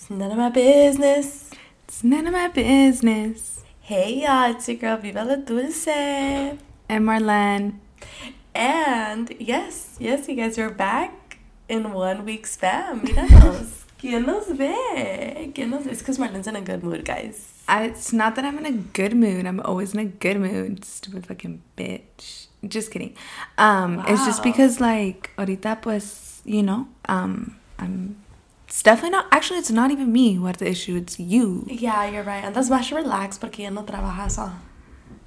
It's none of my business. It's none of my business. Hey y'all, it's your girl Viva La Dulce. And Marlene. And yes, yes, you guys are back in one week spam. Míranos. ¿Quién nos ve? ¿Quién nos ve? It's because Marlene's in a good mood, guys. I, it's not that I'm in a good mood. I'm always in a good mood. Stupid fucking bitch. Just kidding. Um, It's just because, like, ahorita, pues, you know, um, I'm. It's definitely not. Actually, it's not even me who had the issue. It's you. Yeah, you're right. Andas más relaxed porque ya no trabajas. huh?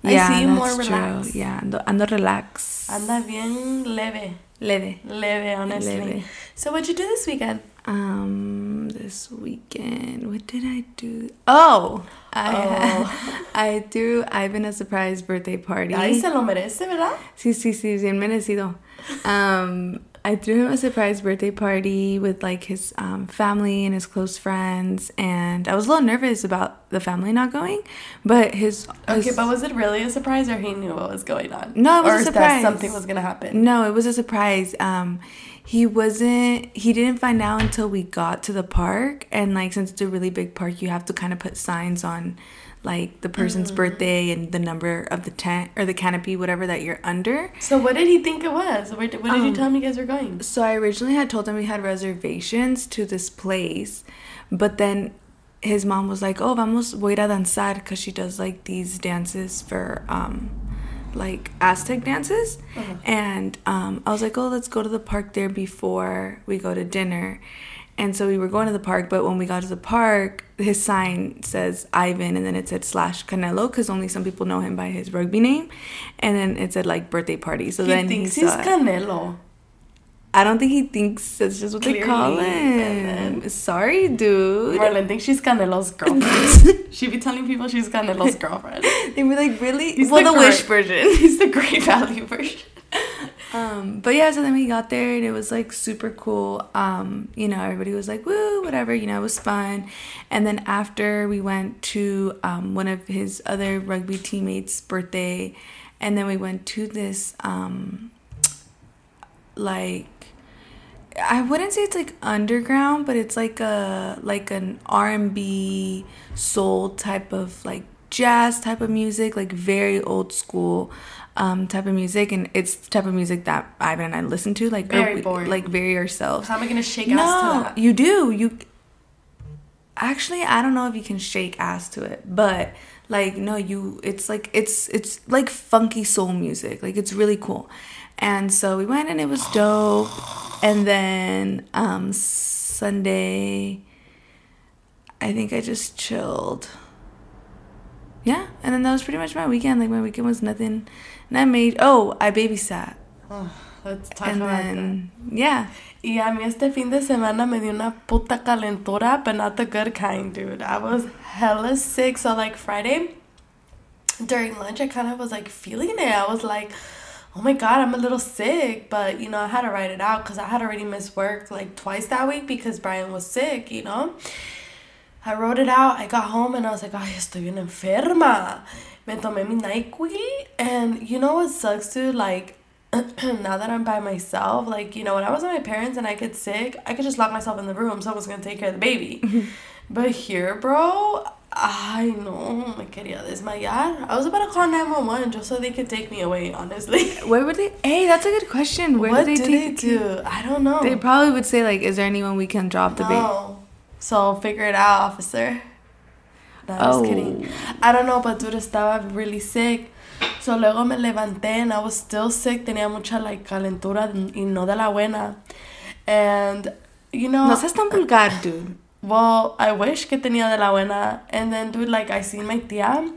I yeah, see you that's more true. Yeah, ando, ando relax. Anda bien leve. Leve. Leve, honestly. Leve. So what'd you do this weekend? Um, this weekend, what did I do? Oh, I Oh. I threw Ivan a surprise birthday party. Ahí se lo merece, ¿verdad? Sí, sí, sí, bien merecido. Um, I threw him a surprise birthday party with like his um, family and his close friends, and I was a little nervous about the family not going, but his, Okay, but was it really a surprise or he knew what was going on? No, it was or a is that surprise. something was gonna happen. No, it was a surprise. Um, he wasn't. He didn't find out until we got to the park, and like since it's a really big park, you have to kind of put signs on, like the person's birthday and the number of the tent or the canopy, whatever that you're under. So what did he think it was? Where did, what did you Um, tell him you guys were going? So I originally had told him we had reservations to this place, but then his mom was like, "Oh, vamos voy a a danzar," because she does like these dances for um, like Aztec dances, Uh-huh. and um, I was like, "Oh, let's go to the park there before we go to dinner." And so we were going to the park, but when we got to the park, his sign says Ivan, and then it said slash Canelo, because only some people know him by his rugby name, and then it said like birthday party. So then he then thinks he he's it. Canelo. I don't think he thinks that's just what they call him. Sorry, dude. Marlene thinks she's Canelo's girlfriend. She'd be telling people she's Canelo's girlfriend. They were like, really? He's well, the the, wish version. He's the great value version. Um, but yeah, so then we got there and it was like super cool. Um, you know, everybody was like, woo, whatever, you know, it was fun. And then after we went to um, one of his other rugby teammates' birthday, and then we went to this um, like I wouldn't say it's like underground, but it's like a like an R and B soul type of like jazz type of music, like very old school um type of music, and it's the type of music that Ivan and I listen to, like Very we- boring. like very ourselves. How am I gonna shake ass to that? you do. You actually, I don't know if you can shake ass to it, but like no, you. It's like it's it's like funky soul music. Like it's really cool. And so we went and it was dope. And then um Sunday, I think I just chilled. Yeah, and then that was pretty much my weekend. Like my weekend was nothing. And I made oh I babysat. Let's talk And about then yeah. Y a mí este fin de semana me dio una puta calentura, but not the good kind, dude. I was hella sick. So, like, Friday, during lunch, I kind of was, like, feeling it. I was like, oh my God, I'm a little sick. But, you know, I had to write it out because I had already missed work, like, twice that week because Brian was sick, you know? I wrote it out. I got home and I was like, ay, estoy bien enferma. Me tomé mi NyQuil. And you know what sucks, dude? Like, now that I'm by myself, like, you know, when I was with my parents and I get sick, I could just lock myself in the room. Someone's gonna take care of the baby. but here, bro, I know, me quería desmayar. I was about to call 911 just so they could take me away, honestly. Where would they? Hey, that's a good question. Where what did they do they take you? do? I don't know. They probably would say like, "Is there anyone we can drop the baby?" So figure it out, officer. No, I'm Oh. just kidding. Oh. I don't know, but dude estaba really sick. So luego me levanté and I was still sick. Tenía mucha like calentura y no de la buena. And you know, No seas tan vulgar, dude. well, I wish que tenía de la buena. And then, dude, like, I seen my tía.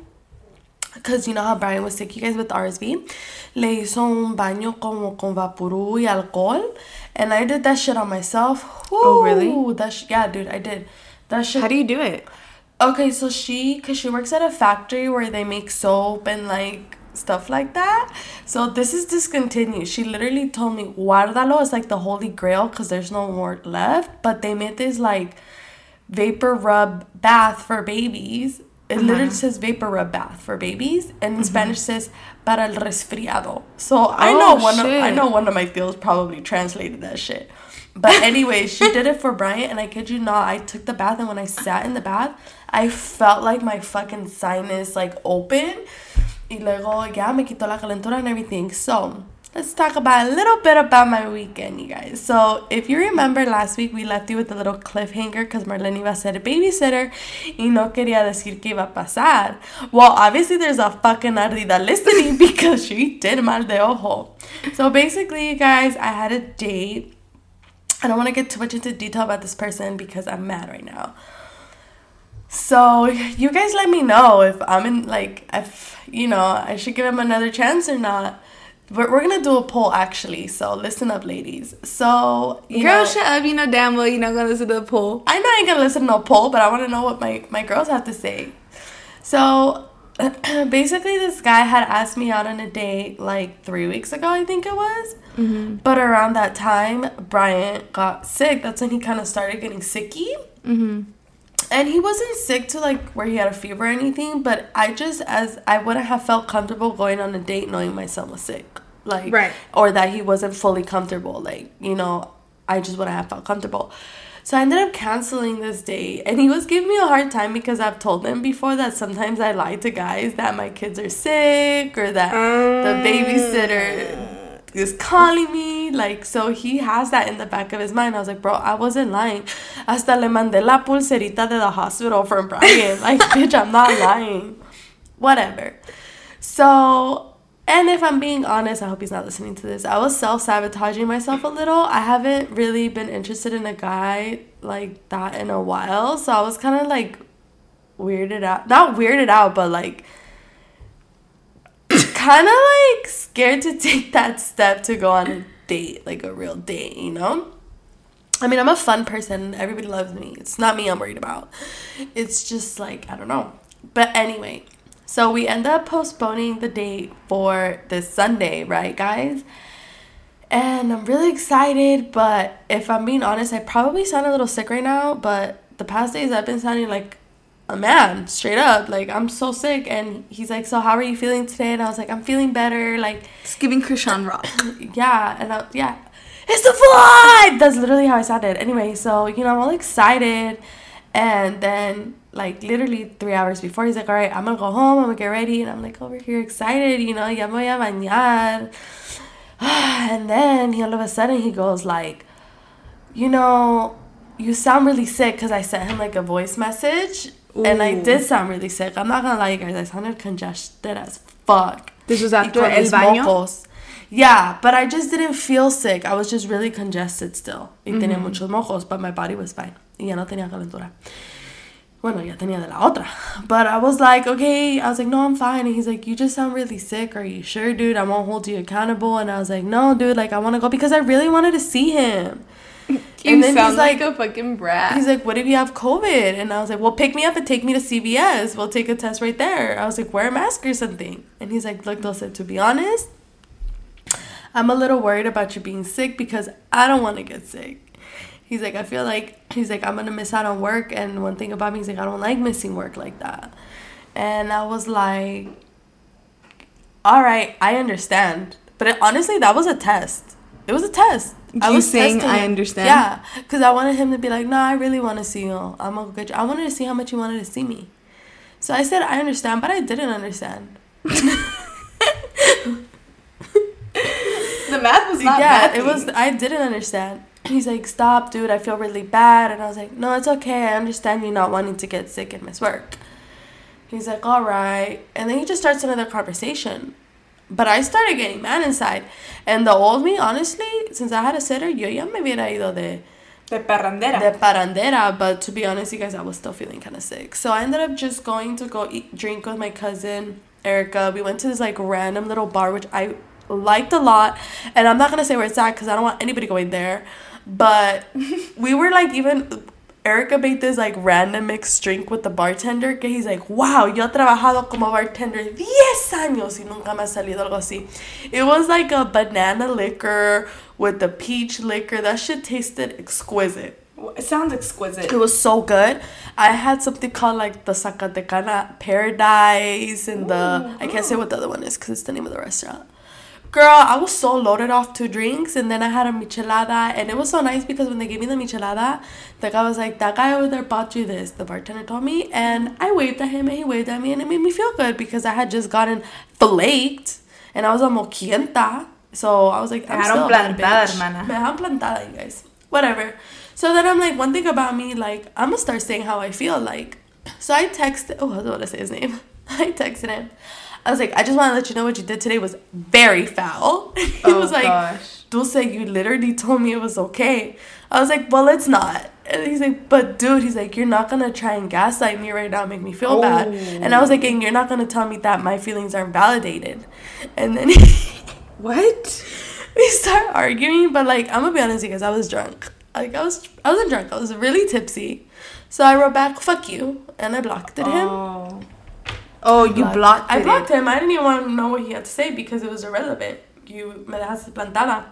Because you know how Brian was sick, you guys, with RSV. Le hizo un baño como con vaporú y alcohol. And I did that shit on myself. Oh, really? That sh- yeah, dude, I did. That shit. How do you do it? Okay, so she, cause she works at a factory where they make soap and like stuff like that. So this is discontinued. She literally told me, guardalo is like the holy grail because there's no more left. But they made this like vapor rub bath for babies. It literally uh-huh. says vapor rub bath for babies, and in mm-hmm. Spanish says para el resfriado. So I Oh, know one of I know one of my deals probably translated that shit. But anyway, she did it for Bryant, and I kid you not, I took the bath, and when I sat in the bath, I felt like my fucking sinus like open. Y luego, ya me quitó la calentura and everything. So, let's talk about a little bit about my weekend, you guys. So, if you remember last week, we left you with a little cliffhanger because Marlene iba a ser a babysitter y no quería decir que iba a pasar. Well, obviously, there's a fucking ardida listening because she did mal de ojo. So, basically, you guys, I had a date. I don't want to get too much into detail about this person because I'm mad right now. So, you guys let me know if I'm in, like, if, you know, I should give him another chance or not. We're, we're gonna do a poll actually, so listen up, ladies. So, you Girl, know, shut up. You know damn well you're not gonna listen to the poll. I know I ain't gonna listen to no poll, but I wanna know what my, my girls have to say. So, basically, this guy had asked me out on a date like three weeks ago, I think it was. Mm-hmm. But around that time, Bryant got sick. That's when he kind of started getting sicky. Mm-hmm. And he wasn't sick to like where he had a fever or anything, but I just as I wouldn't have felt comfortable going on a date knowing my son was sick. Like Right. or that he wasn't fully comfortable. Like, you know, I just wouldn't have felt comfortable. So I ended up canceling this date and he was giving me a hard time because I've told him before that sometimes I lie to guys that my kids are sick or that the babysitter ah. is calling me. Like, so he has that in the back of his mind. I was like, bro, I wasn't lying. Hasta le mandé la pulserita de the hospital from Brian. Like, bitch, I'm not lying. Whatever. So, and if I'm being honest, I hope he's not listening to this. I was self sabotaging myself a little. I haven't really been interested in a guy like that in a while. So I was kind of like weirded out. Not weirded out, but like kind of like scared to take that step to go on a date, like a real date, you know? I mean, I'm a fun person. Everybody loves me. It's not me I'm worried about. It's just like, I don't know. But anyway, so we end up postponing the date for this Sunday, right, guys? And I'm really excited, but if I'm being honest, I probably sound a little sick right now, but the past days I've been sounding like a man, straight up. Like, I'm so sick. And he's like, So, how are you feeling today? And I was like, I'm feeling better. Like, It's giving Krishan rock. yeah, and I, yeah, it's the flood. That's literally how I sounded. Anyway, so you know, I'm all excited, and then like literally three hours before, he's like, "All right, I'm gonna go home. I'm gonna get ready," and I'm like over here excited, you know, ya me voy a bañar, and then he all of a sudden he goes like, you know, you sound really sick because I sent him like a voice message. And I did sound really sick. I'm not gonna lie, you guys. I sounded congested as fuck. This was after el baño. mocos. Yeah, but I just didn't feel sick. I was just really congested still. Y tenía muchos mojos, but my body was fine. Y ya no tenía calentura. Bueno, ya tenía de la otra. But I was like, okay. I was like, no, I'm fine. And he's like, you just sound really sick. Are you sure, dude? I won't hold you accountable. And I was like, no, dude. Like, I want to go because I really wanted to see him. You And then sound he's like, like- a fucking brat. He's like, what if you have COVID? And I was like, well, pick me up and take me to CVS. We'll take a test right there. I was like, wear a mask or something. And he's like, look, Dulce, to be honest, I'm a little worried about you being sick because I don't want to get sick. He's like, I feel like, he's like, I'm going to miss out on work. And one thing about me, he's like, I don't like missing work like that. And I was like, all right, I understand. But it, honestly, that was a test. It was a test. You saying, testing "I understand? Yeah, because I wanted him to be like, no, I really want to see you. I'm a good. I wanted to see how much you wanted to see me. So I said, I understand, but I didn't understand. the math was not yeah, it was. I didn't understand. He's like, stop, dude. I feel really bad, and I was like, no, it's okay. I understand you not wanting to get sick and miss work. He's like, all right, and then he just starts another conversation. But I started getting mad inside, and the old me, honestly, since I had a sitter, yo ya me hubiera ido de De parrandera. de parandera, but to be honest, you guys, I was still feeling kind of sick. So I ended up just going to go eat, drink with my cousin Erica. We went to this like random little bar, which I liked a lot, and I'm not gonna say where it's at because I don't want anybody going there. But we were like even. Erica made this like random mixed drink with the bartender que he's like, wow, yo he trabajado como bartender 10 años y nunca me ha salido algo así. It was like a banana liquor with the peach liquor. That shit tasted exquisite. It sounds exquisite. It was so good. I had something called like the Zacatecana Paradise and the I can't say what the other one is because it's the name of the restaurant. Girl, I was so loaded off two drinks, and then I had a michelada, and it was so nice because when they gave me the michelada, the guy was like, "That guy over there bought you this." The bartender told me, and I waved at him, and he waved at me, and it made me feel good because I had just gotten flaked, and I was a moquienta, so I was like, "I'm still bad plantada, bitch." hermana. Me dejaron plantada, you guys. Whatever. So then I'm like, one thing about me, like, I'm gonna start saying how I feel, like. So I texted. Oh, I don't want to say his name. I texted him. I was like, I just want to let you know what you did today was very foul. he Oh, was like, gosh. Dulce, you literally told me it was okay. I was like, well, it's not. And he's like, but dude, he's like, you're not gonna try and gaslight me right now, and make me feel bad. And I was like, and you're not gonna tell me that my feelings aren't validated. And then What? we start arguing, but like, I'm gonna be honest, you because I was drunk. Like, I was, I wasn't drunk. I was really tipsy. So I wrote back, "Fuck you," and I blocked him. Oh. Oh, you blocked I it. blocked him. I didn't even want to know what he had to say because it was irrelevant. You me dejaste plantada.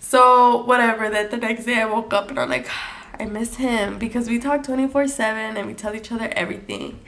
So whatever. That the next day I woke up and I'm like, I miss him because we talk 24 seven and we tell each other everything.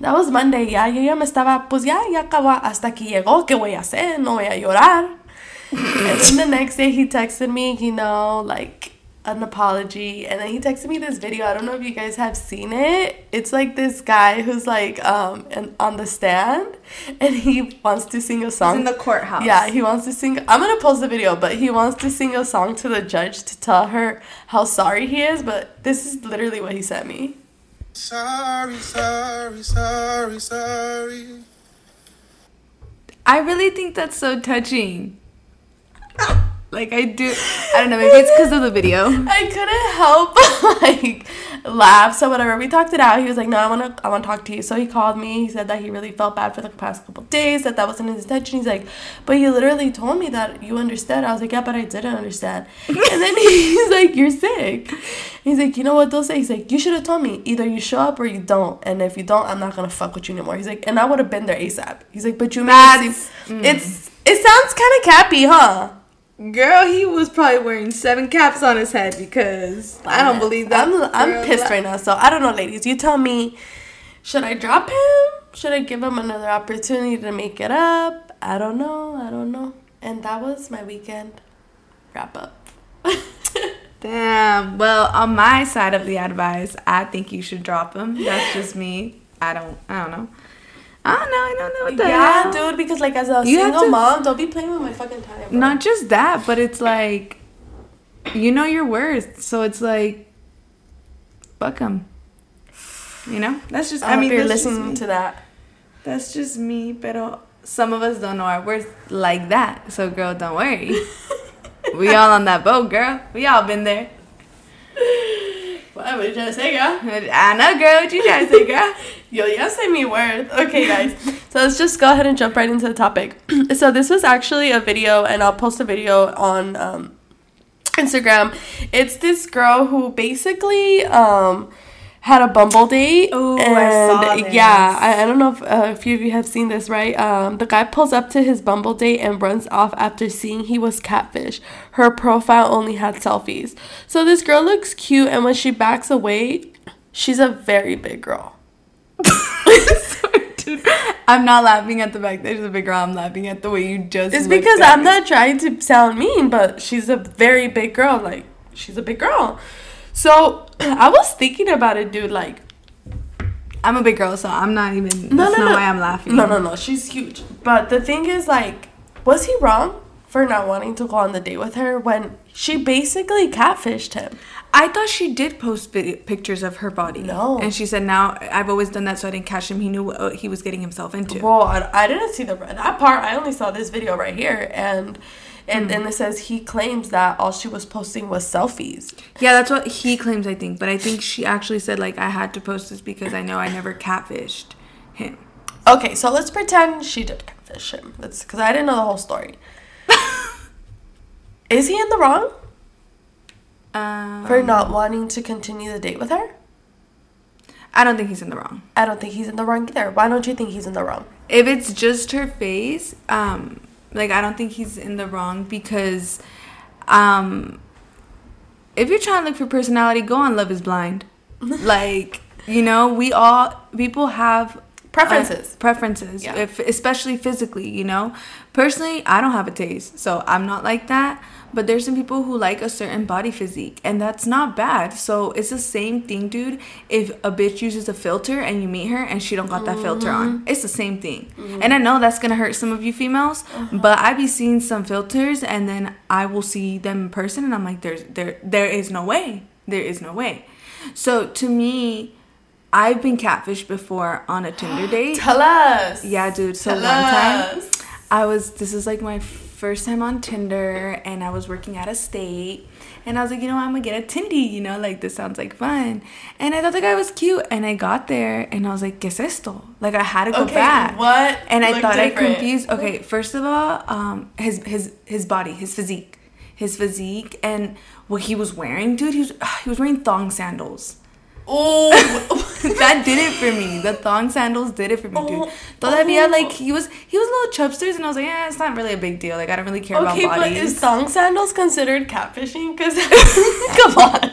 That was Monday. Ya yo ya me estaba pues ya ya acabó hasta aquí llegó. ¿Qué voy a hacer? No voy a llorar. and then the next day he texted me, you know, like an apology. And then he texted me this video. I don't know if you guys have seen it. It's like this guy who's like um and on the stand and he wants to sing a It's song. in the courthouse. Yeah, he wants to sing. I'm gonna post the video, but he wants to sing a song to the judge to tell her how sorry he is. But this is literally what he sent me. Sorry, sorry, sorry, sorry. I really think that's so touching. Like I do. I don't know. Maybe it's because of the video. I couldn't help like laugh. So whatever, we talked it out. He was like, "No, I wanna, I wanna talk to you." So he called me. He said that he really felt bad for the past couple days. That that wasn't his intention. He's like, "But you literally told me that you understood." I was like, "Yeah, but I didn't understand." and then he's like, "You're sick." He's like, "You know what they'll say?" He's like, "You should have told me. Either you show up or you don't. And if you don't, I'm not gonna fuck with you anymore." He's like, "And I would have been there asap." He's like, "But you made it That's- mm. it's it sounds kind of cappy, huh?" Girl, he was probably wearing seven caps on his head because I don't believe that. I'm, I'm pissed right now. So I don't know, ladies. You tell me, should I drop him? Should I give him another opportunity to make it up? I don't know. I don't know. And that was my weekend wrap up. Damn. Well, on my side of the advice, I think you should drop him. That's just me. I don't. I don't know. I don't know. I don't know what the yeah, hell. dude. Because like as a You single to- mom, don't be playing with my fucking time. Bro. Not just that, but it's like, you know your worth. So it's like, fuck him. You know. That's just. I, I, mean, you're listening me. to that. That's just me. Pero some of us don't know our worth like that. So girl, don't worry. we all on that boat, girl. We all been there. What were you trying to say, girl? I know, girl. What you trying to say, girl? Yo, you say me word. Okay, guys. so let's just go ahead and jump right into the topic. so this was actually a video, and I'll post a video on um, Instagram. It's this girl who basically um, had a Bumble date. Ooh, I saw this. Yeah, I, I don't know if uh, a few of you have seen this, right? Um, the guy pulls up to his Bumble date and runs off after seeing he was catfish. Her profile only had selfies. So this girl looks cute, and when she backs away, she's a very big girl. Dude. I'm not laughing at the fact that she's a big girl. I'm laughing at the way you just. It's because I'm me. not trying to sound mean, but she's a very big girl. Like, she's a big girl. So, I was thinking about it, dude. Like, I'm a big girl, so I'm not even. no, that's no, not no. why I'm laughing. No, no, no. She's huge. But the thing is, like, was he wrong for not wanting to go on the date with her when she basically catfished him? I thought she did post pictures of her body. No. And she said, "Now I've always done that, so I didn't catch him. He knew what he was getting himself into." Well, I, I didn't see the that part. I only saw this video right here, and and Hmm. and it says he claims that all she was posting was selfies. Yeah, that's what he claims. I think, but I think she actually said like I had to post this because I know I never catfished him. Okay, so let's pretend she did catfish him. That's because I didn't know the whole story. Is he in the wrong Um, for not wanting to continue the date with her? I don't think he's in the wrong. I don't think he's in the wrong either. Why don't you think he's in the wrong? If it's just her face, um, like I don't think he's in the wrong because, um, if you're trying to look for personality, go on Love Is Blind. like you know, we all people have Preferences. Uh, preferences, Yeah. if, especially physically, you know. Personally, I don't have a taste, so I'm not like that. But there's some people who like a certain body physique, and that's not bad. So it's the same thing, dude. If a bitch uses a filter and you meet her and she don't got that filter Mm-hmm. on, it's the same thing. And I know that's gonna hurt some of you females, Uh-huh. but I be seeing some filters, and then I will see them in person, and I'm like, there's there there is no way, there is no way. So to me, I've been catfished before on a Tinder date. Tell us. Yeah, dude. So Tell one time, us. I was. This is like my first time on Tinder, and I was working out of state, and I was like, you know, I'm gonna get a Tindy. You know, like this sounds like fun, and I thought the guy was cute, and I got there, and I was like, ¿qué es esto? Like I had to go Okay, back. what And I thought different? I confused. Okay, first of all, um, his his his body, his physique, his physique, and what he was wearing, dude. He was he was wearing thong sandals. Oh. that did it for me. The thong sandals did it for me, dude. Oh, Todavía, oh. like he was, he was a little chubsters, and I was like, yeah, it's not really a big deal. Like I don't really care about. bodies. okay, but is thong sandals considered catfishing? Because come on.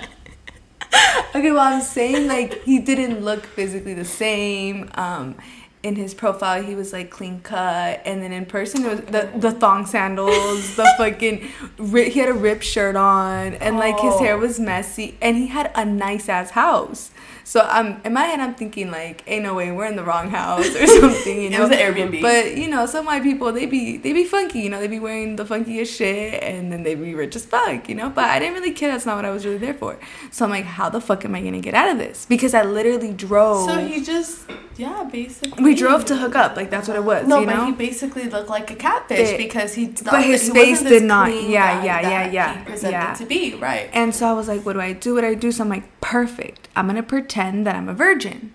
okay, well, I'm saying like he didn't look physically the same. Um, in his profile, he was like clean cut, and then in person, it was the the thong sandals, the fucking. Ri- he had a ripped shirt on, and like his Oh. hair was messy, and he had a nice ass house. So I'm in my head, I'm thinking like, ain't no way we're in the wrong house or something. You It know, was an Airbnb. But you know, some white people they be they be funky. You know, they be wearing the funkiest shit, and then they be rich as fuck. You know, but I didn't really care. That's not what I was really there for. So I'm like, how the fuck am I gonna get out of this? Because I literally drove. So he just, yeah, basically. we drove to hook up. Like that's what it was. No, you but know. he basically looked like a catfish It- because he. but his he face did not- yeah, yeah, yeah, yeah, He presented yeah. to be right. And so I was like, what do I do? What do I do? So I'm like, perfect. I'm going to pretend that I'm a virgin.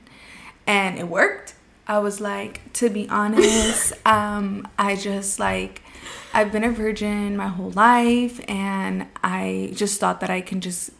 And it worked. I was like, to be honest, um, I just like, I've been a virgin my whole life. And I just thought that I can just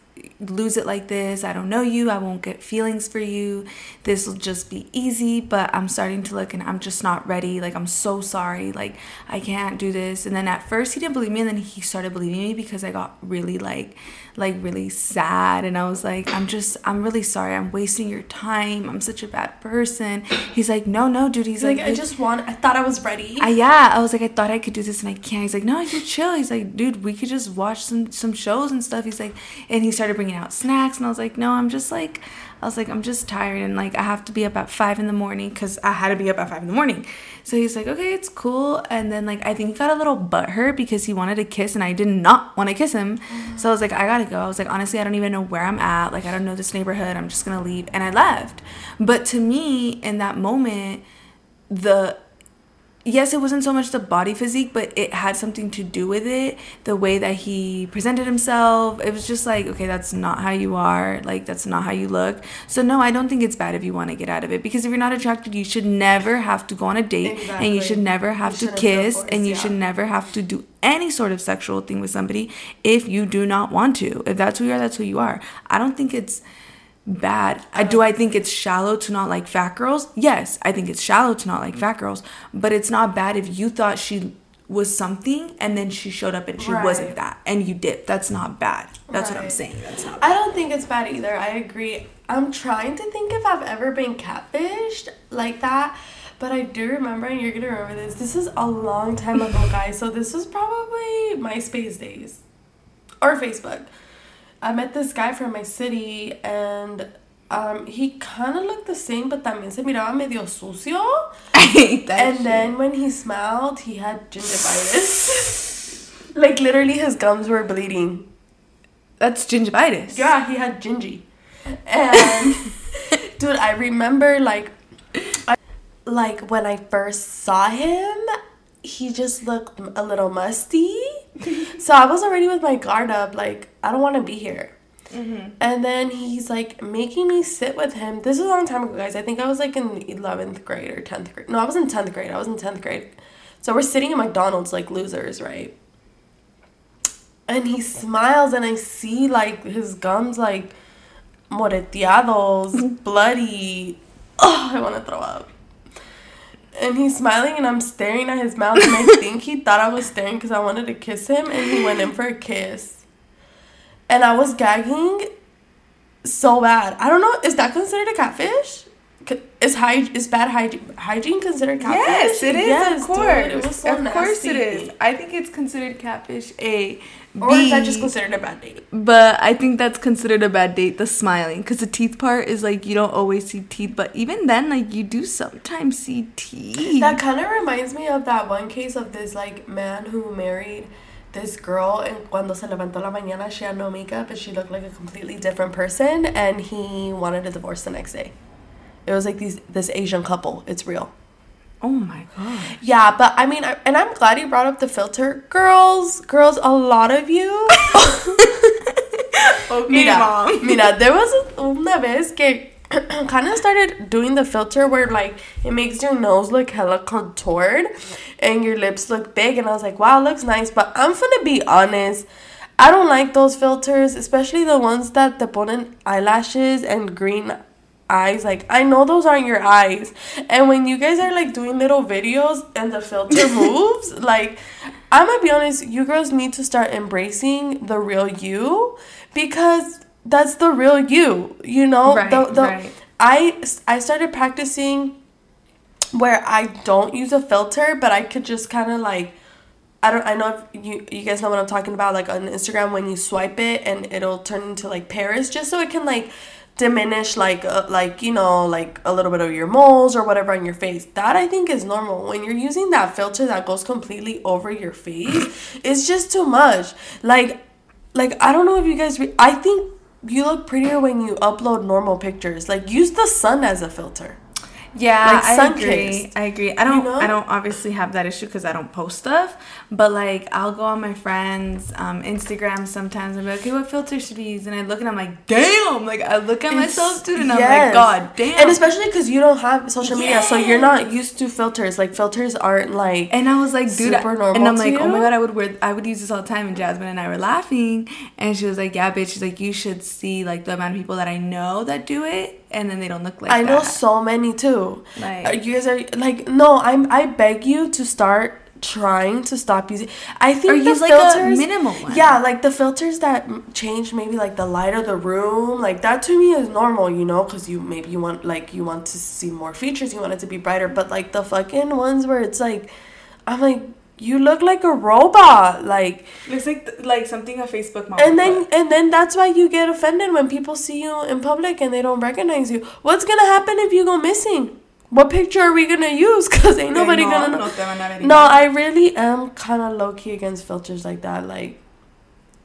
lose it like this. I don't know you. I won't get feelings for you. This will just be easy. But I'm starting to look and I'm just not ready. Like, I'm so sorry. Like, I can't do this. And then at first he didn't believe me. And then he started believing me because I got really, like, like really sad and I was like I'm just I'm really sorry I'm wasting your time I'm such a bad person he's like no no dude he's like, like, I just want. I thought I was ready. I, yeah, I was like, I thought I could do this and I can't. He's like, no, you chill. He's like, dude, we could just watch some some shows and stuff. He's like, and he started bringing out snacks, and I was like, no, I'm just like, I was like, I'm just tired and like I have to be up at five in the morning because I had to be up at five in the morning. So he's like, okay, it's cool. And then like I think he got a little butthurt because he wanted to kiss and I did not want to kiss him. Mm-hmm. So I was like, I gotta go. I was like, honestly, I don't even know where I'm at. Like I don't know this neighborhood. I'm just gonna leave, and I left. But to me, in that moment, the yes, it wasn't so much the body physique, but it had something to do with it. The way that he presented himself. It was just like, okay, that's not how you are. Like, that's not how you look. So, no, I don't think it's bad if you want to get out of it. Because if you're not attracted, you should never have to go on a date. And you should never have You to kiss. and you yeah. should never have to do any sort of sexual thing with somebody if you do not want to. If that's who you are, that's who you are. I don't think it's bad. I do I think it's shallow to not like fat girls? Yes, I think it's shallow to not like fat girls, but it's not bad if you thought she was something and then she showed up and she Right. wasn't that and you dipped. That's not bad. That's what I'm saying. That's not I don't think it's bad either. I agree. I'm trying to think if I've ever been catfished like that. But I do remember, and you're gonna remember this. This is a long time ago, guys. So this was probably MySpace days or Facebook. I met this guy from my city, and um, he kind of looked the same, but también se miraba medio sucio. I hate that. And shit. then when he smiled, he had gingivitis. like literally, his gums were bleeding. that's gingivitis. Yeah, he had gingy. And dude, I remember like I, like when I first saw him, he just looked a little musty. So I was already with my guard up like I don't want to be here. Mm-hmm. And then he's like making me sit with him. This is a long time ago, guys. I think I was like in 11th grade or 10th grade. No, I was in 10th grade. I was in 10th grade. So we're sitting in McDonald's like losers, right? and he smiles and I see like his gums like moreteados, mm-hmm. bloody. Oh, I want to throw up. And he's smiling and I'm staring at his mouth and I think he thought I was staring because I wanted to kiss him and he went in for a kiss. And I was gagging so bad. I don't know, is that considered a catfish? is hygiene is bad hygiene hygiene considered catfish? Yes, it is. Yes, of dude, course, it was so of course it nasty. is. I think it's considered catfish. A, Or is that just considered a bad date? But I think that's considered a bad date. The smiling, because the teeth part is like you don't always see teeth, but even then, like you do sometimes see teeth. That kind of reminds me of that one case of this like man who married this girl and cuando se levantó la mañana she had no makeup and she looked like a completely different person and he wanted a divorce the next day. It was like these this Asian couple. It's real. Oh my god. Yeah, but I mean, I, and I'm glad you brought up the filter. Girls, girls, a lot of you. Okay, mira, mom. mira, there was una vez que kind of started doing the filter where like it makes your nose look hella contoured and your lips look big, and I was like, wow, it looks nice. But I'm gonna be honest. I don't like those filters, especially the ones that te ponen eyelashes and green eyes. Like, I know those aren't your eyes. And when you guys are like doing little videos and the filter moves, like, I'm gonna be honest, you girls need to start embracing the real you because that's the real you, you know? Right, the, the, right. I, I started practicing where I don't use a filter, but I could just kind of like I don't I know if you you guys know what I'm talking about like on Instagram when you swipe it and it'll turn into like Paris just so it can like diminish like uh, like you know like a little bit of your moles or whatever on your face. That I think is normal. When you're using that filter that goes completely over your face, it's just too much. Like like I don't know if you guys re- I think you look prettier when you upload normal pictures. Like use the sun as a filter. Yeah, Like I agree. I agree. I don't. know? I don't obviously have that issue because I don't post stuff. But like, I'll go on my friends' um, Instagram sometimes and be like, "Okay, what filter should we use?" And I look and I'm like, "Damn!" Like I look at myself, dude, and I'm like, "God damn!" And especially because you don't have social media, so you're not used to filters. Like filters aren't like. And I was like, dude, Super normal and I'm like, oh my god, I would wear, I would use this all the time. And Jasmine and I were laughing, and she was like, yeah, bitch. She's like, you should see like the amount of people that I know that do it, and then they don't look like I know that. so many too. Like- you guys are like, no, I'm. I beg you to start trying to stop using. I think Or the use, like, a filters, minimal one. Yeah, like the filters that change maybe like the light of the room. Like that to me is normal, you know, because you maybe you want like you want to see more features. You want it to be brighter, but like the fucking ones where it's like, I'm like. You look like a robot, like, Looks like like something a Facebook mom. and then and then that's why you get offended when people see you in public and they don't recognize you. What's gonna happen if you go missing? What picture are we gonna use? Cause ain't nobody gonna know. te van a No, I really am kind of low key against filters like that. Like,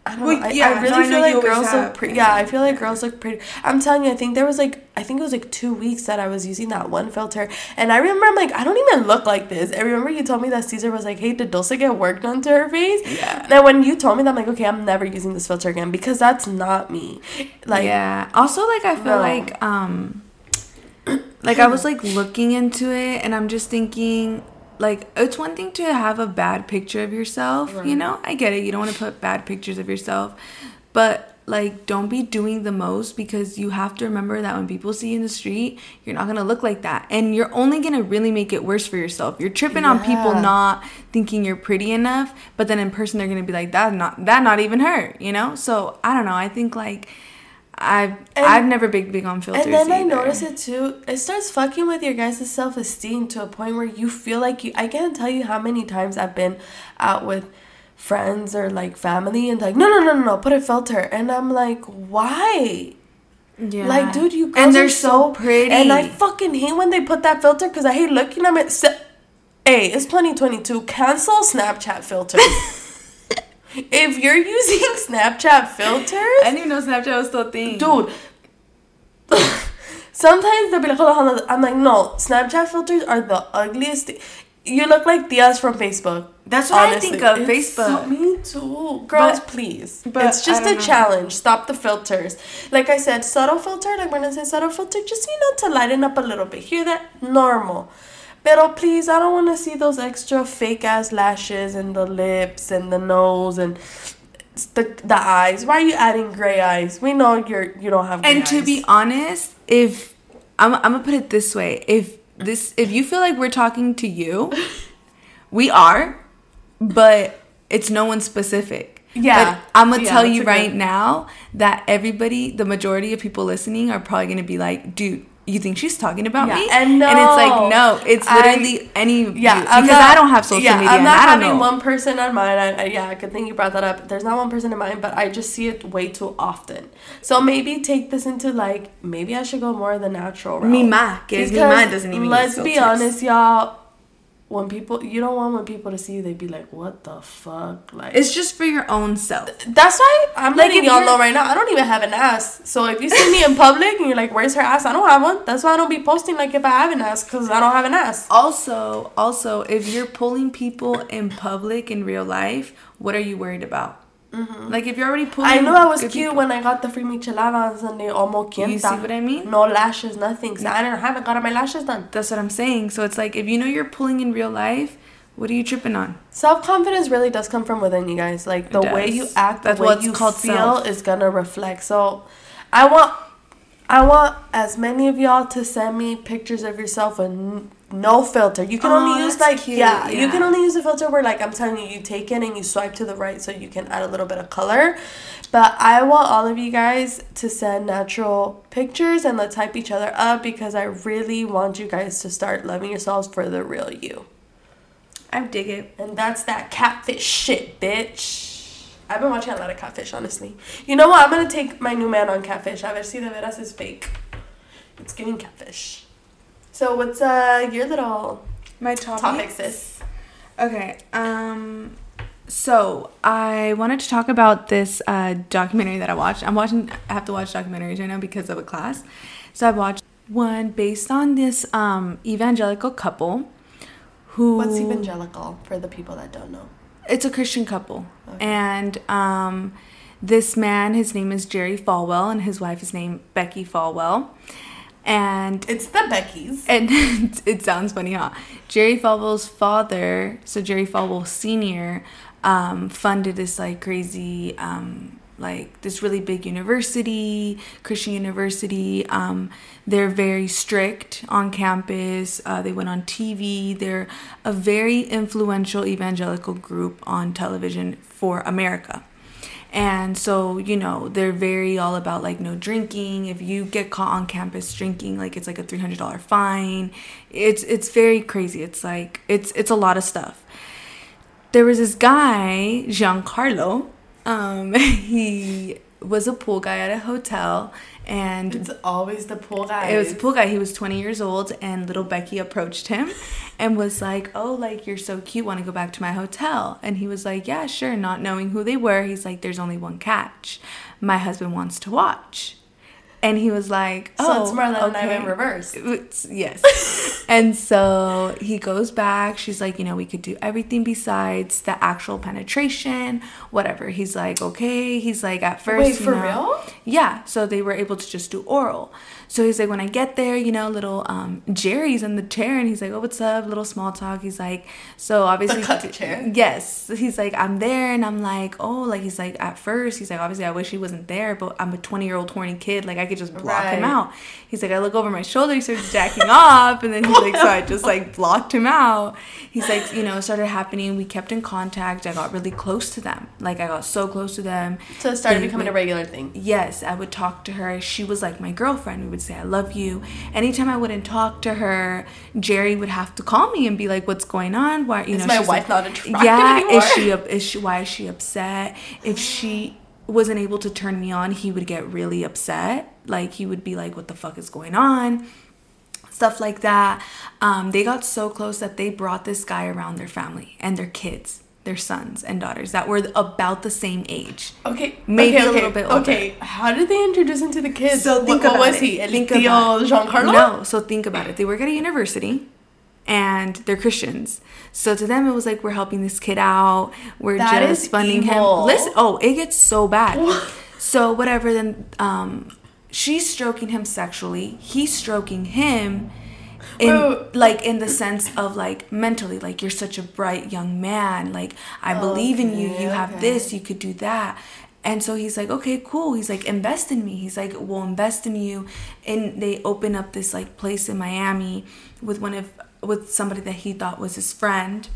I don't Well, know. Yeah, I no, really I feel like girls look pretty. Yeah, I feel like girls look pretty. I'm telling you, I think there was like, I think it was like two weeks that I was using that one filter. And I remember I'm like, I don't even look like this. I remember you told me that Caesar was like, hey, did Dulce get work done to her face? Yeah. And when you told me that, I'm like, okay, I'm never using this filter again because that's not me. Like, yeah. Also, like I feel No. like um, like I was like looking into it, and I'm just thinking. Like it's one thing to have a bad picture of yourself, you know. I get it. You don't want to put bad pictures of yourself, but like don't be doing the most because you have to remember that when people see you in the street, you're not gonna look like that, and you're only gonna really make it worse for yourself. You're tripping on people not thinking you're pretty enough, but then in person they're gonna be like that not that not even her, you know. So I don't know. I think like I've And- I've never been big on filters. And then I notice it too. It starts fucking with your guys' self esteem to a point where you feel like you. I can't tell you how many times I've been out with friends or like family and like, no, no, no, no, no, put a filter. And I'm like, why? Yeah. Like, dude, you girls and they're are so pretty. And I fucking hate when they put that filter because I hate looking at it. Hey, it's 2022. Cancel Snapchat filters. if you're using Snapchat filters, I didn't even know Snapchat was still a thing. dude. Sometimes they'll be like, hold on, hold on. I'm like, no, Snapchat filters are the ugliest. thi- You look like Diaz from Facebook. That's what I think of It's Facebook. So, me too. Girls, But- please. but it's just a know. challenge. Stop the filters. Like I said, subtle filter, like when I say subtle filter, just, you know, to lighten up a little bit. Hear that? Normal. Pero please, I don't want to see those extra fake ass lashes and the lips and the nose and the the eyes. Why are you adding gray eyes? We know you're you don't have. Gray and to eyes. be honest, if I'm, I'm gonna put it this way, if this if you feel like we're talking to you, we are, but it's no one specific. Yeah. But I'm gonna Yeah, tell you right good- now that everybody, the majority of people listening, are probably gonna be like, dude. You think she's talking about Yeah, me? and no, and it's like no, it's I- literally any Yeah. Because not- I don't have social yeah, media. I'm not I don't having know. one person on mine. I, I, yeah, good thing you brought that up. There's not one person in mine, but I just see it way too often. So maybe take this into like maybe I should go more the natural route. Mi ma, que es mi ma, Because doesn't even Let's be honest, y'all. When people, you don't want when people to see you, they'd be like, "What the fuck?" Like It's just for your own self. That's why I'm Like, letting y'all know right now. I don't even have an ass. So if you see me in public and you're like, "Where's her ass?" I don't have one. That's why I don't be posting like if I have an ass because I don't have an ass. Also, also, if you're pulling people in public in real life, what are you worried about? Like if you're already pulling. Mm-hmm. I knew I was cute people- when I got the free michelada on Sunday. Almost You see what I mean? No lashes, nothing. So I didn't haven't gotten my lashes done. That's what I'm saying. So it's like if you know you're pulling in real life, what are you tripping on? Self confidence really does come from within you guys. Like the It way you act, That's the way you called feel self. is gonna reflect. So I want I want as many of y'all to send me pictures of yourself with no filter. You can Aw, only use like cute, yeah, you can only use a filter where like I'm telling you, you take it and you swipe to the right so you can add a little bit of color. But I want all of you guys to send natural pictures and let's hype each other up because I really want you guys to start loving yourselves for the real you. I dig it. And that's that catfish shit, bitch. I've been watching a lot of catfish, honestly. You know what? I'm gonna take my new man on catfish. A ver si de veras is fake. It's giving catfish. So what's uh your little My topic. topic, sis? Okay. Um. So I wanted to talk about this uh, documentary that I watched. I'm watching. I have to watch documentaries right now because of a class. So I watched one based on this um, evangelical couple. Who? What's evangelical for the people that don't know? It's a Christian couple, Okay. and um, this man, his name is Jerry Falwell, and his wife is named Becky Falwell, and It's the Beckys. and it sounds funny, huh? Jerry Falwell's father, so Jerry Falwell Senior, um, funded this like crazy, um, like this really big university, Christian university. Um, they're very strict on campus. Uh, they went on TV. They're a very influential evangelical group on television for America. And so, you know, they're very all about like no drinking. If you get caught on campus drinking, like it's like a $300 fine. It's it's very crazy. It's like it's it's a lot of stuff. There was this guy, Giancarlo. Um he was a pool guy at a hotel and It's always the pool guy. it was a pool guy. He was 20 years old, and little Becky approached him and was like, Oh, like, you're so cute. Want to go back to my hotel? And he was like, Yeah, sure. Not knowing who they were, he's like, There's only one catch. My husband wants to watch. And he was like, So Oh, it's more than okay. in reverse. It's- yes. and so he goes back. She's like, you know, we could do everything besides the actual penetration, whatever. He's like, okay. He's like, at first, Wait, for know- real? Yeah. So they were able to just do oral. So he's like, when I get there, you know, little um, Jerry's in the chair, and he's like, oh, what's up? Little small talk. He's like, so obviously, cut chair? Yes. He's like, I'm there, and I'm like, oh, like he's like, at first, he's like, obviously, I wish he wasn't there, but I'm a 20 year old horny kid, like I could just block him out. He's like, I look over my shoulder, he starts jacking off, and then he's like, so I just like blocked him out. He's like, you know, it started happening. We kept in contact. I got really close to them. Like I got so close to them. So it started They becoming a regular thing. Yes, I would talk to her. She was like my girlfriend. We would say, I love you. Anytime I wouldn't talk to her, Jerry would have to call me and be like, What's going on? Why you Is know my wife like, not attracted Yeah, anymore? is she is she why is she upset? If she wasn't able to turn me on, he would get really upset. Like he would be like, What the fuck is going on? Stuff like that. Um, they got so close that they brought this guy around their family and their kids, their sons and daughters that were about the same age. Okay, Maybe okay, a okay, little bit older. Okay, how did they introduce him to the kids? So think what, about what was it. he? El Think tío about- Giancarlo? No, so think about it. They work at a university and they're Christians. So to them it was like we're helping this kid out. We're That just funding evil. him. Listen, oh, it gets so bad. so whatever then um she's stroking him sexually. He's stroking him in like in the sense of like mentally like you're such a bright young man like i believe in you you have okay. this you could do that and so he's like okay cool he's like invest in me he's like we'll invest in you and they open up this like place in miami with one of with somebody that he thought was his friend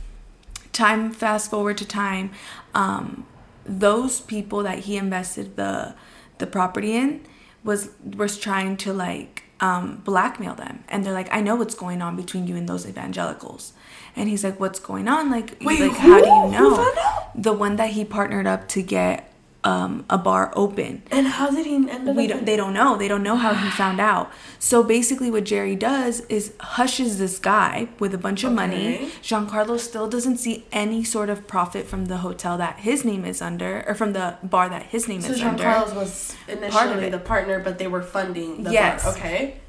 time fast forward to time um those people that he invested the the property in was was trying to like um, blackmail them. And they're like, I know what's going on between you and those evangelicals. And he's like, What's going on? Like, Wait, like who? how do you know? The one that he partnered up to get um, a bar open And how did he end up? we don't, they don't know. They don't know how he found out. So basically, what Jerry does is hushes this guy with a bunch of money. Okay. Giancarlo still doesn't see any sort of profit from the hotel that his name is under, or from the bar that his name So is Jean under. Carlos was Part of initially it. the partner, but they were funding the Yes. bar. Okay.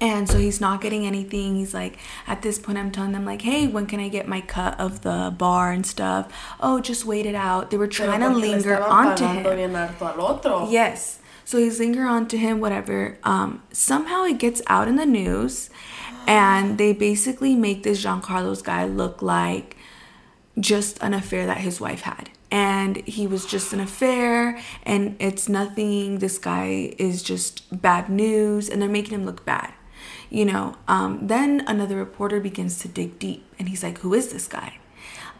And so he's not getting anything. He's like, at this point, I'm telling them like, hey, when can I get my cut of the bar and stuff? Oh, just wait it out. They were trying to Pero porque le linger onto him. bien harto al otro. Yes. So he's linger on to him, whatever. Um, somehow it gets out in the news, and they basically make this Giancarlo's guy look like just an affair that his wife had. And he was just an affair, and it's nothing. This guy is just bad news, and they're making him look bad. You know, um, then another reporter begins to dig deep, and he's like, Who is this guy?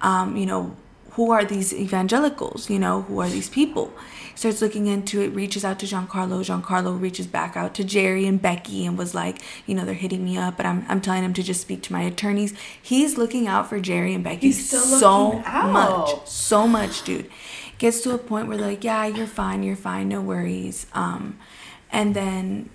Um, you know, who are these evangelicals? You know, who are these people? Starts looking into it, reaches out to Giancarlo. Giancarlo reaches back out to Jerry and Becky and was like, you know, they're hitting me up, but I'm, I'm telling him to just speak to my attorneys. He's looking out for Jerry and Becky He's still so much. So much, dude. Gets to a point where they're like, yeah, you're fine, you're fine, no worries. Um, and then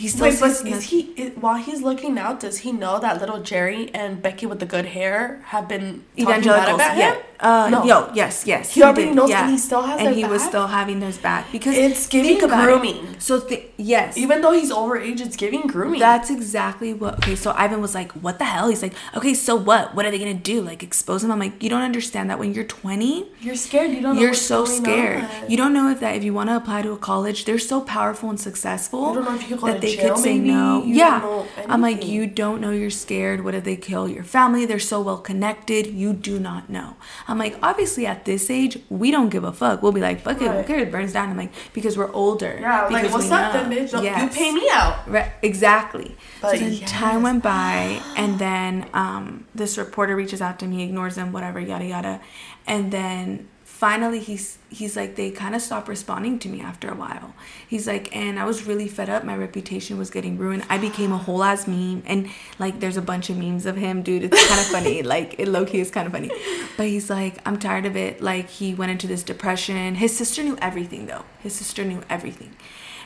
he still Wait, but is he i- while he's looking out? Does he know that little Jerry and Becky with the good hair have been evangelicals about yeah him? Uh No. yo yes yes He already knows and he still has and he was still having those back because It's giving about it. grooming. so th- yes Even though he's overage, it's giving grooming. that's exactly what okay so ivan was like what the hell he's like okay so what what are they gonna do like expose him i'm like you don't understand that when you're 20 you're scared. You don't. know you're so scared on. you don't know if that if you want to apply to a college they're so powerful and successful You don't know if you go that they jail, could say maybe. no You yeah i'm like you don't know you're scared what if they kill your family they're so well connected you do not know i'm like obviously at this age we don't give a fuck we'll be like fuck it who cares it burns down i'm like because we're older Yeah, like what's up, then, bitch? Don't- You pay me out. Right, exactly. But so then yes. time went by, and then um, this reporter reaches out to me, ignores him, whatever, yada yada, and then finally he's he's like they kind of stopped responding to me after a while. He's like, and I was really fed up. My reputation was getting ruined. I became a whole ass meme, and like there's a bunch of memes of him, dude. It's kind of funny. Like it low key is kind of funny, but he's like, I'm tired of it. Like he went into this depression. His sister knew everything though. His sister knew everything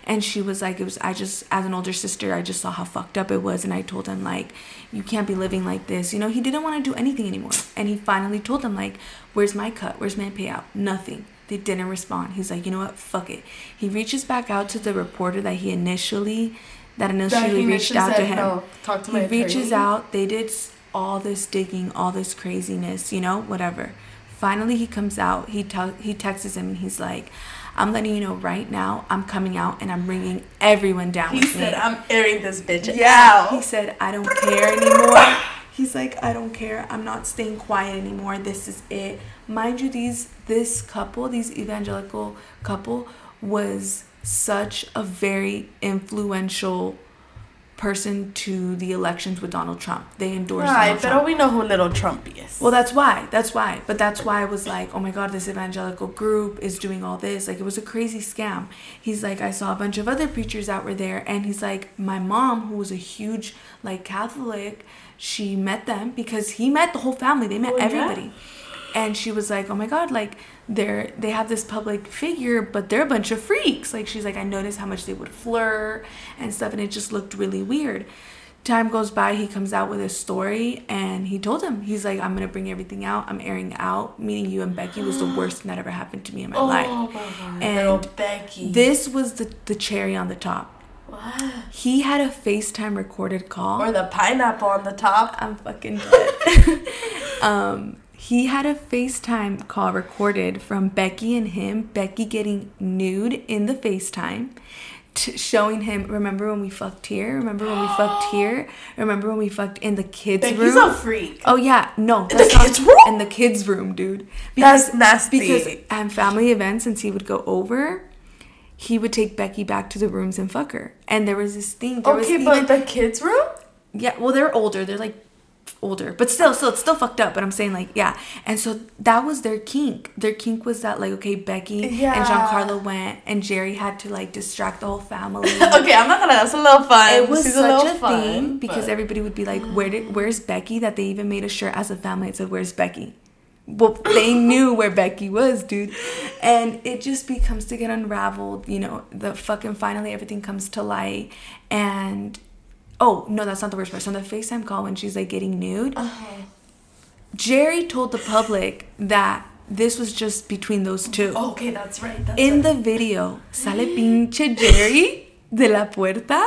and she was like it was i just as an older sister i just saw how fucked up it was and i told him like you can't be living like this you know he didn't want to do anything anymore and he finally told them like where's my cut where's my payout? Nothing. They didn't respond. He's like you know what? Fuck it. He reaches back out to the reporter that he initially that initially he reached out to him. "No, talk to he reaches attorney." out. They did all this digging all this craziness you know whatever. Finally he comes out. He tell he texts him and he's like i'm letting you know right now i'm coming out and i'm bringing everyone down He with said, me "I'm airing this bitch yeah. out." he said i don't care anymore he's like i don't care. I'm not staying quiet anymore. This is it. Mind you these this couple these evangelical couple was such a very influential person to the elections with Donald Trump. They endorsed Right, Donald but we know who little Trump is. Well, that's why. That's why. But that's why I was like, oh my God, this evangelical group is doing all this. Like, it was a crazy scam. He's like, I saw a bunch of other preachers out were there. And he's like, my mom, who was a huge, like, Catholic, she met them because he met the whole family. They met Oh, yeah? And she was like, oh my God, like, they're, they have this public figure, but they're a bunch of freaks. Like, she's like, I noticed how much they would flirt and stuff. And it just looked really weird time goes by he comes out with a story and he told him he's like i'm gonna bring everything out i'm airing out meeting you and becky was the worst thing that ever happened to me in my oh life my god, And Becky. this was the, the cherry on the top what? he had a facetime recorded call Or the pineapple on the top. i'm fucking dead um he had a FaceTime call recorded from Becky and him, Becky getting nude in the FaceTime, t- showing him, remember when we fucked here? Remember when we fucked here? Remember when we fucked in the kids' Becky's room? He's a freak. Oh yeah, no, the kids' room? In the kids' room, dude. Because, That's nasty. Because at family events, since he would go over, he would take Becky back to the rooms and fuck her. And there was this thing. There was Okay, even, but the kids' room? yeah, well, they're older. They're like older. But still, still, it's still fucked up. But I'm saying like, yeah. And so that was their kink. Their kink was that like, okay, Becky and Yeah. Giancarlo went, and Jerry had to like distract the whole family. okay, I'm not gonna. That's a little fun. It was She's such little a fun, thing because but- everybody would be like, mm. "Where did? Where's Becky?" That they even made a shirt as a family. It said, "Where's Becky?" Well, they knew where Becky was, dude, and it just becomes to get unraveled. You know, the fucking finally everything comes to light, and oh no, that's not the worst part. So on the Facetime call when she's like getting nude, Uh-huh. Jerry told the public that this was just between those two. Okay, that's right. That's In right. the video, sale pinche Jerry de la puerta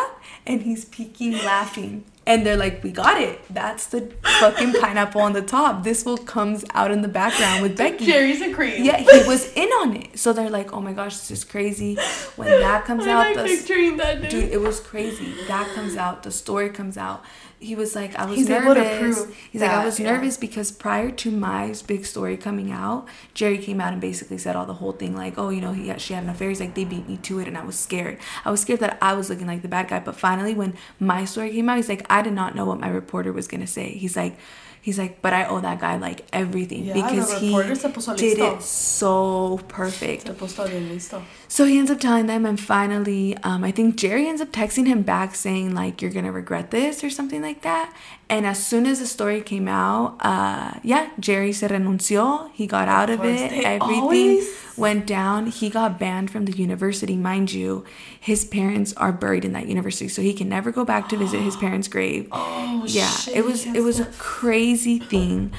and he's peeking laughing. And they're like, we got it. That's the fucking pineapple on the top. This will comes out in the background with Becky. Jerry's a creep. Yeah, he was in on it. So they're like, oh my gosh, this is crazy. When that comes I out, like the, picturing that dude. dude, it was crazy. That comes out, the story comes out. He was like, I was He's nervous. prove He's like, I that, was yeah. nervous because prior to my big story coming out, Jerry came out and basically said all the whole thing, like, oh, you know, he she had an affair. He's like, they beat me to it, and I was scared. I was scared that I was looking like the bad guy. But finally, when my story came out, he's like, I did not know what my reporter was gonna say. He's like. He's like, but I owe that guy like everything Yeah, because he reporter se puso did it so perfect. Se puso bien listo. So he ends up telling them, and finally, um, I think Jerry ends up texting him back saying, like, you're gonna regret this or something like that. And as soon as the story came out, uh, yeah, Jerry se renunció. He got out of course, it. Everything always- went down. He got banned from the university, mind you. His parents are buried in that university, so he can never go back to visit his parents' grave Oh yeah shit, it was it was a crazy thing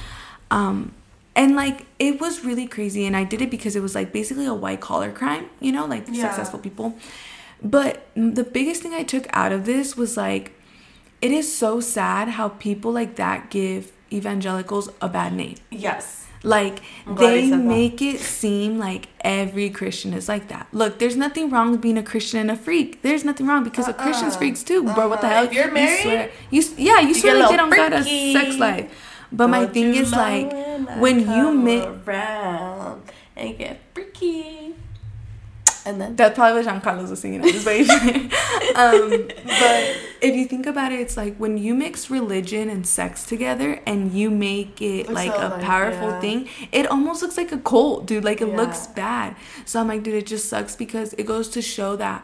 um and like it was really crazy and i did it because it was like basically a white collar crime you know like Yeah. successful people but the biggest thing i took out of this was like it is so sad how people like that give evangelicals a bad name Yes. like they you make it seem like every Christian is like that. Look, there's nothing wrong with being a Christian and a freak. There's nothing wrong because a Christian's Uh-uh. freaks too, bro. What the Uh-huh. hell? If you're You married, swear- you, yeah, you, you swear get a legit little on God a sex life. But my Don't thing is like I when you around and get freaky. And then That's probably what Giancarlo's was singing. I'm just waiting. um, but if you think about it, it's like when you mix religion and sex together and you make it like so a like, powerful yeah. thing, it almost looks like a cult, dude. Like it Yeah. looks bad. So I'm like, dude, it just sucks because it goes to show that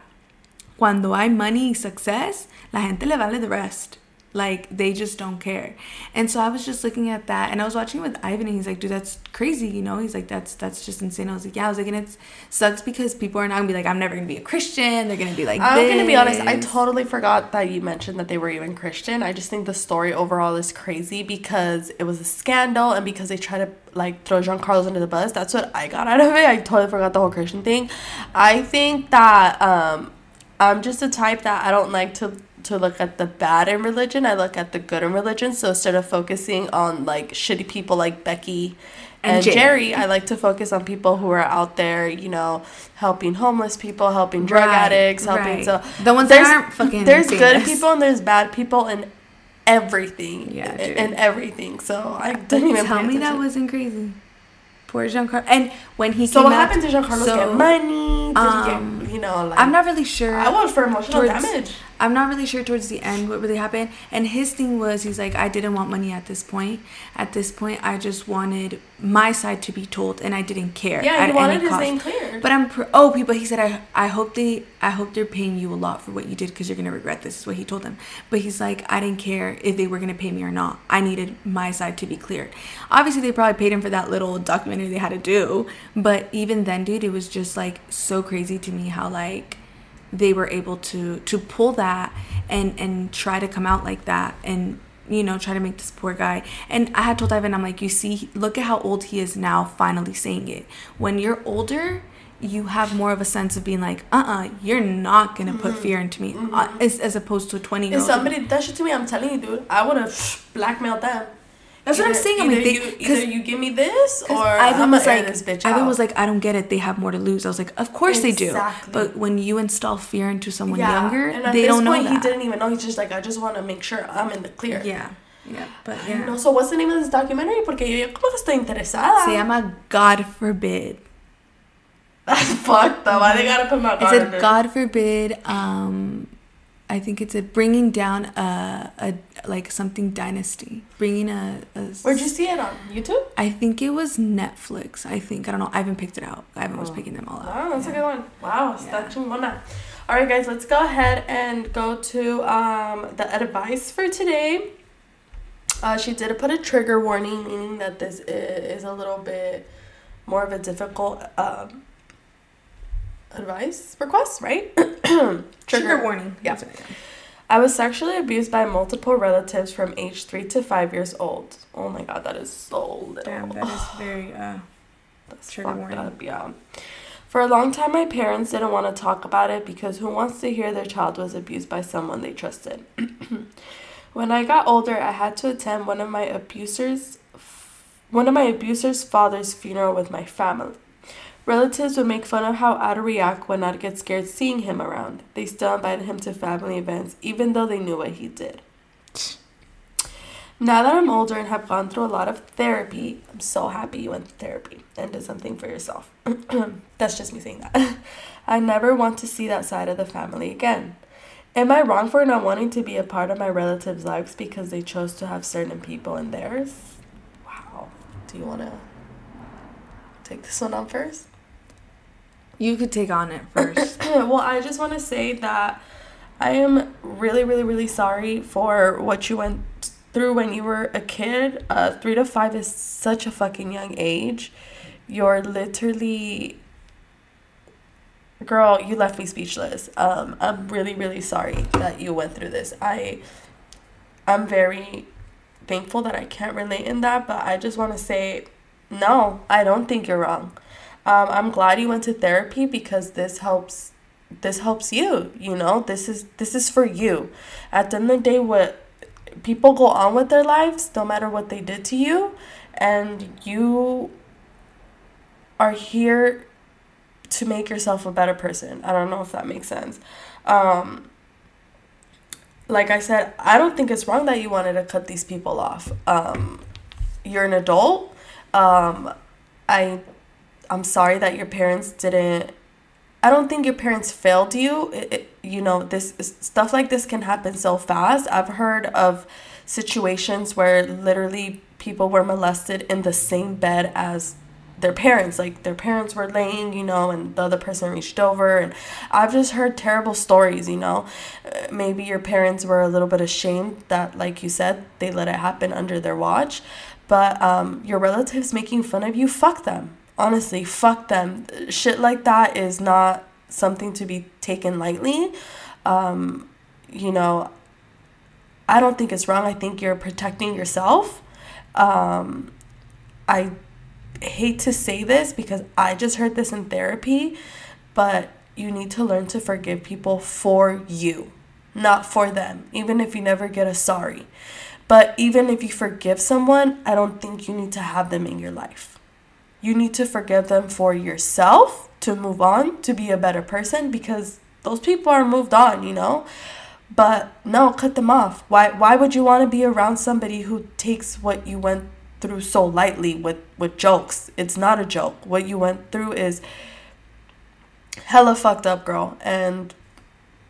cuando hay money y success, la gente le vale the rest. Like they just don't care. And so I was just looking at that and I was watching with Ivan and he's like, dude, that's crazy, you know? He's like, that's that's just insane. I was like, yeah, I was like, and it sucks because people are not gonna be like, I'm never gonna be a Christian. They're gonna be like, I'm gonna be honest, I totally forgot that you mentioned that they were even Christian. I just think the story overall is crazy because it was a scandal and because they try to like throw Giancarlo's under the bus. That's what I got out of it. I totally forgot the whole Christian thing. I think that um I'm just a type that I don't like to to look at the bad in religion. I look at the good in religion. So instead of focusing on like shitty people like Becky And and, Jerry. Jerry, I like to focus on people who are out there, you know, helping homeless people, helping drug Right, addicts, helping right. so The ones that aren't fucking There's good people and there's bad people in everything. Yeah, dude. in everything. So I didn't even Tell me that wasn't crazy. Poor Giancarlo. And when he So came what out, happened to Giancarlo? so, get money? Did um, he get, you know, like I'm not really sure. I want for emotional towards- damage. I'm not really sure towards the end what really happened. And his thing was, he's like, I didn't want money at this point. At this point, I just wanted my side to be told, and I didn't care. Yeah, at he wanted any his cost. name cleared. But I'm pr- oh people. He said I I hope they I hope they're paying you a lot for what you did because you're gonna regret this. Is what he told them. But he's like I didn't care if they were gonna pay me or not. I needed my side to be cleared. Obviously they probably paid him for that little documentary they had to do. But even then, dude, it was just like so crazy to me how like they were able to to pull that and and try to come out like that and you know try to make this poor guy. And i had told ivan i'm like you see look at how old he is now finally saying it. When you're older you have more of a sense of being like uh-uh you're not gonna put fear into me uh, as, as opposed to a 20 year If old somebody did that shit to me, I'm telling you, dude, I would have blackmailed them. That's what I'm saying. I'm like, either they- you, either you give me this or Ivan I'm was like, this bitch Ivan out. was like, I don't get it. They have more to lose. I was like, of course they do. But when you install fear into someone yeah. younger, and at they this don't know that. he didn't even know. He's just like, I just want to make sure I'm in the clear. Yeah, yeah, but yeah. know. So what's the name of this documentary? Porque yo como que estoy interesada. Se llama God Forbid. That's fucked up. Why they gotta put my It God said? God forbid. Um, I think it's a bringing down a, a like something dynasty, bringing a. a Where'd you see it on YouTube? I think it was Netflix. I think I don't know. I haven't picked it out. I haven't was Oh. picking them all out. Wow, that's a good one. Wow, Yeah. está. All right, guys, let's go ahead and go to um, the advice for today. Uh, she did put a trigger warning, meaning that this is a little bit more of a difficult um, advice request, right? Trigger warning. Yeah. That's what I- I was sexually abused by multiple relatives from age three to five years old. Oh my god, that is so little. Damn, that is very. Uh, That's Trigger warning. up, yeah. For a long time, my parents didn't want to talk about it because who wants to hear their child was abused by someone they trusted? when I got older, I had to attend one of my abusers, one of my abuser's father's funeral with my family. Relatives would make fun of how I'd react when I'd get scared seeing him around. They still invited him to family events, even though they knew what he did. Now that I'm older and have gone through a lot of therapy, I'm so happy you went to therapy and did something for yourself. That's just me saying that. I never want to see that side of the family again. Am I wrong for not wanting to be a part of my relatives' lives because they chose to have certain people in theirs? Wow. Do you want to take this one on first? You could take on it first. well, I just want to say that I am really, really, really sorry for what you went through when you were a kid. Uh, three to five is such a fucking young age. You're literally. Girl, you left me speechless. Um, I'm really, really sorry that you went through this. I, I'm very thankful that I can't relate in that, but I just want to say, no, I don't think you're wrong. Um, I'm glad you went to therapy because this helps this helps you, you know? This is this is for you. At the end of the day what people go on with their lives no matter what they did to you and you are here to make yourself a better person. I don't know if that makes sense. Um like I said, I don't think it's wrong that you wanted to cut these people off. Um you're an adult. Um I I'm sorry that your parents didn't. I don't think your parents failed you. It, it, you know, this stuff like this can happen so fast. I've heard of situations where literally people were molested in the same bed as their parents. Like their parents were laying, you know, and the other person reached over. And I've just heard terrible stories, you know. Uh, maybe your parents were a little bit ashamed that, like you said, they let it happen under their watch. But um, your relatives making fun of you, fuck them honestly, fuck them. Shit like that is not something to be taken lightly. Um, you know, I don't think it's wrong. I think you're protecting yourself. Um, I hate to say this because I just heard this in therapy, but you need to learn to forgive people for you, not for them, even if you never get a sorry. But even if you forgive someone, I don't think you need to have them in your life. You need to forgive them for yourself to move on, to be a better person because those people are moved on, you know? But no, cut them off. Why why would you want to be around somebody who takes what you went through so lightly with with jokes? It's not a joke. What you went through is hella fucked up, girl. And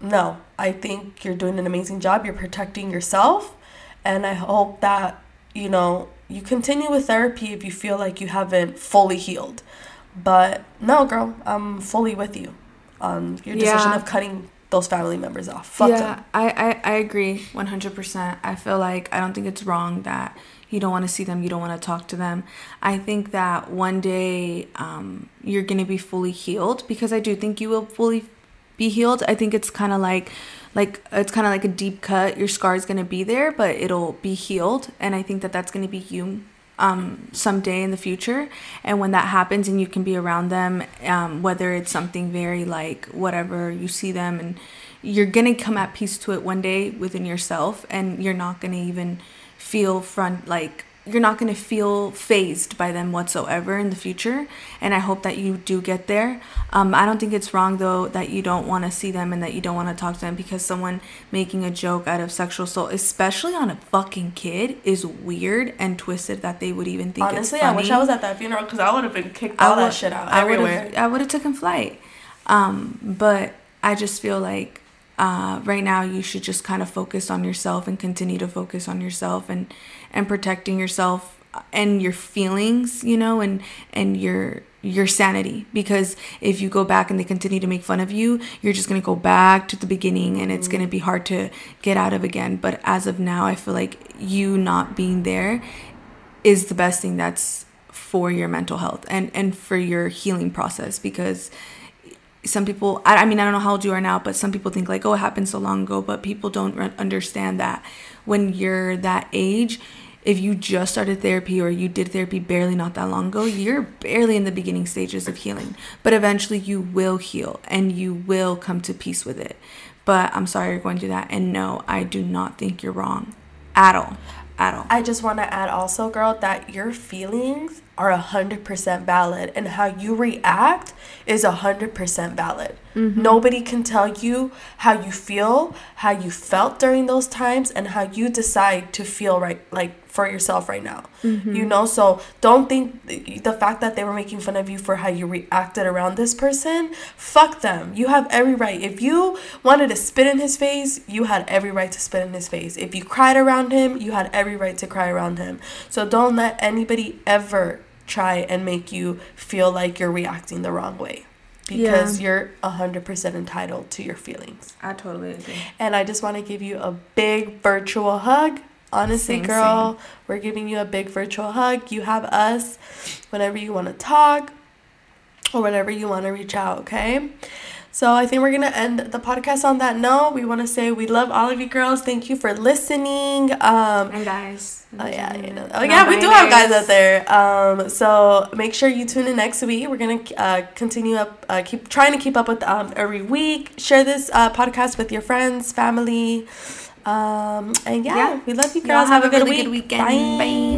no, I think you're doing an amazing job. You're protecting yourself, and I hope that, you know, you continue with therapy if you feel like you haven't fully healed. But no, girl, I'm fully with you on your decision Yeah. of cutting those family members off. Fuck yeah, them. I, I, I agree 100%. I feel like I don't think it's wrong that you don't want to see them, you don't want to talk to them. I think that one day um, you're going to be fully healed because I do think you will fully be healed. I think it's kind of like like it's kind of like a deep cut. Your scar is going to be there, but it'll be healed and I think that that's going to be you um, someday in the future. And when that happens and you can be around them, um, whether it's something very like whatever, you see them and you're going to come at peace to it one day within yourself and you're not going to even feel front like you're not going to feel phased by them whatsoever in the future and i hope that you do get there um, i don't think it's wrong though that you don't want to see them and that you don't want to talk to them because someone making a joke out of sexual assault especially on a fucking kid is weird and twisted that they would even think Honestly, it's I wish I was at that funeral because I would have been kicked all that shit out I everywhere. I would have taken flight. Um, but I just feel like uh, right now you should just kind of focus on yourself and continue to focus on yourself and and protecting yourself and your feelings you know and and your your sanity. Because if you go back and they continue to make fun of you you're just going to go back to the beginning and it's going to be mm. hard to get out of again. But as of now i feel like you not being there is the best thing that's for your mental health and and for your healing process. Because some people I, I mean i don't know how old you are now but some people think like oh it happened so long ago but people don't understand that when you're that age if you just started therapy or you did therapy barely not that long ago you're barely in the beginning stages of healing. But eventually you will heal and you will come to peace with it. But i'm sorry you're going through that. And no i do not think you're wrong at all at all I just want to add also, girl, that your feelings are 100% valid and how you react is 100% valid. Mm-hmm. Nobody can tell you how you feel, how you felt during those times, and how you decide to feel right, like for yourself right now. Mm-hmm. You know, so don't think the fact that they were making fun of you for how you reacted around this person, fuck them. You have every right. If you wanted to spit in his face, you had every right to spit in his face. If you cried around him, you had every right to cry around him. So don't let anybody ever try and make you feel like you're reacting the wrong way because you're 100% entitled to your feelings. i totally agree And I just want to give you a big virtual hug. Honestly, Same, girl, we're giving you a big virtual hug. You have us whenever you want to talk or whenever you want to reach out, okay? So I think we're going to end the podcast on that note. We want to say we love all of you girls. Thank you for listening. Um, and guys Oh yeah, you know. Oh yeah, we do have guys out there. Um, so make sure you tune in next week. We're gonna uh, continue up, uh, keep trying to keep up with um every week. Share this uh, podcast with your friends, family, um, and yeah, Yeah. we love you girls. Have, have a a good really week. good weekend. Bye.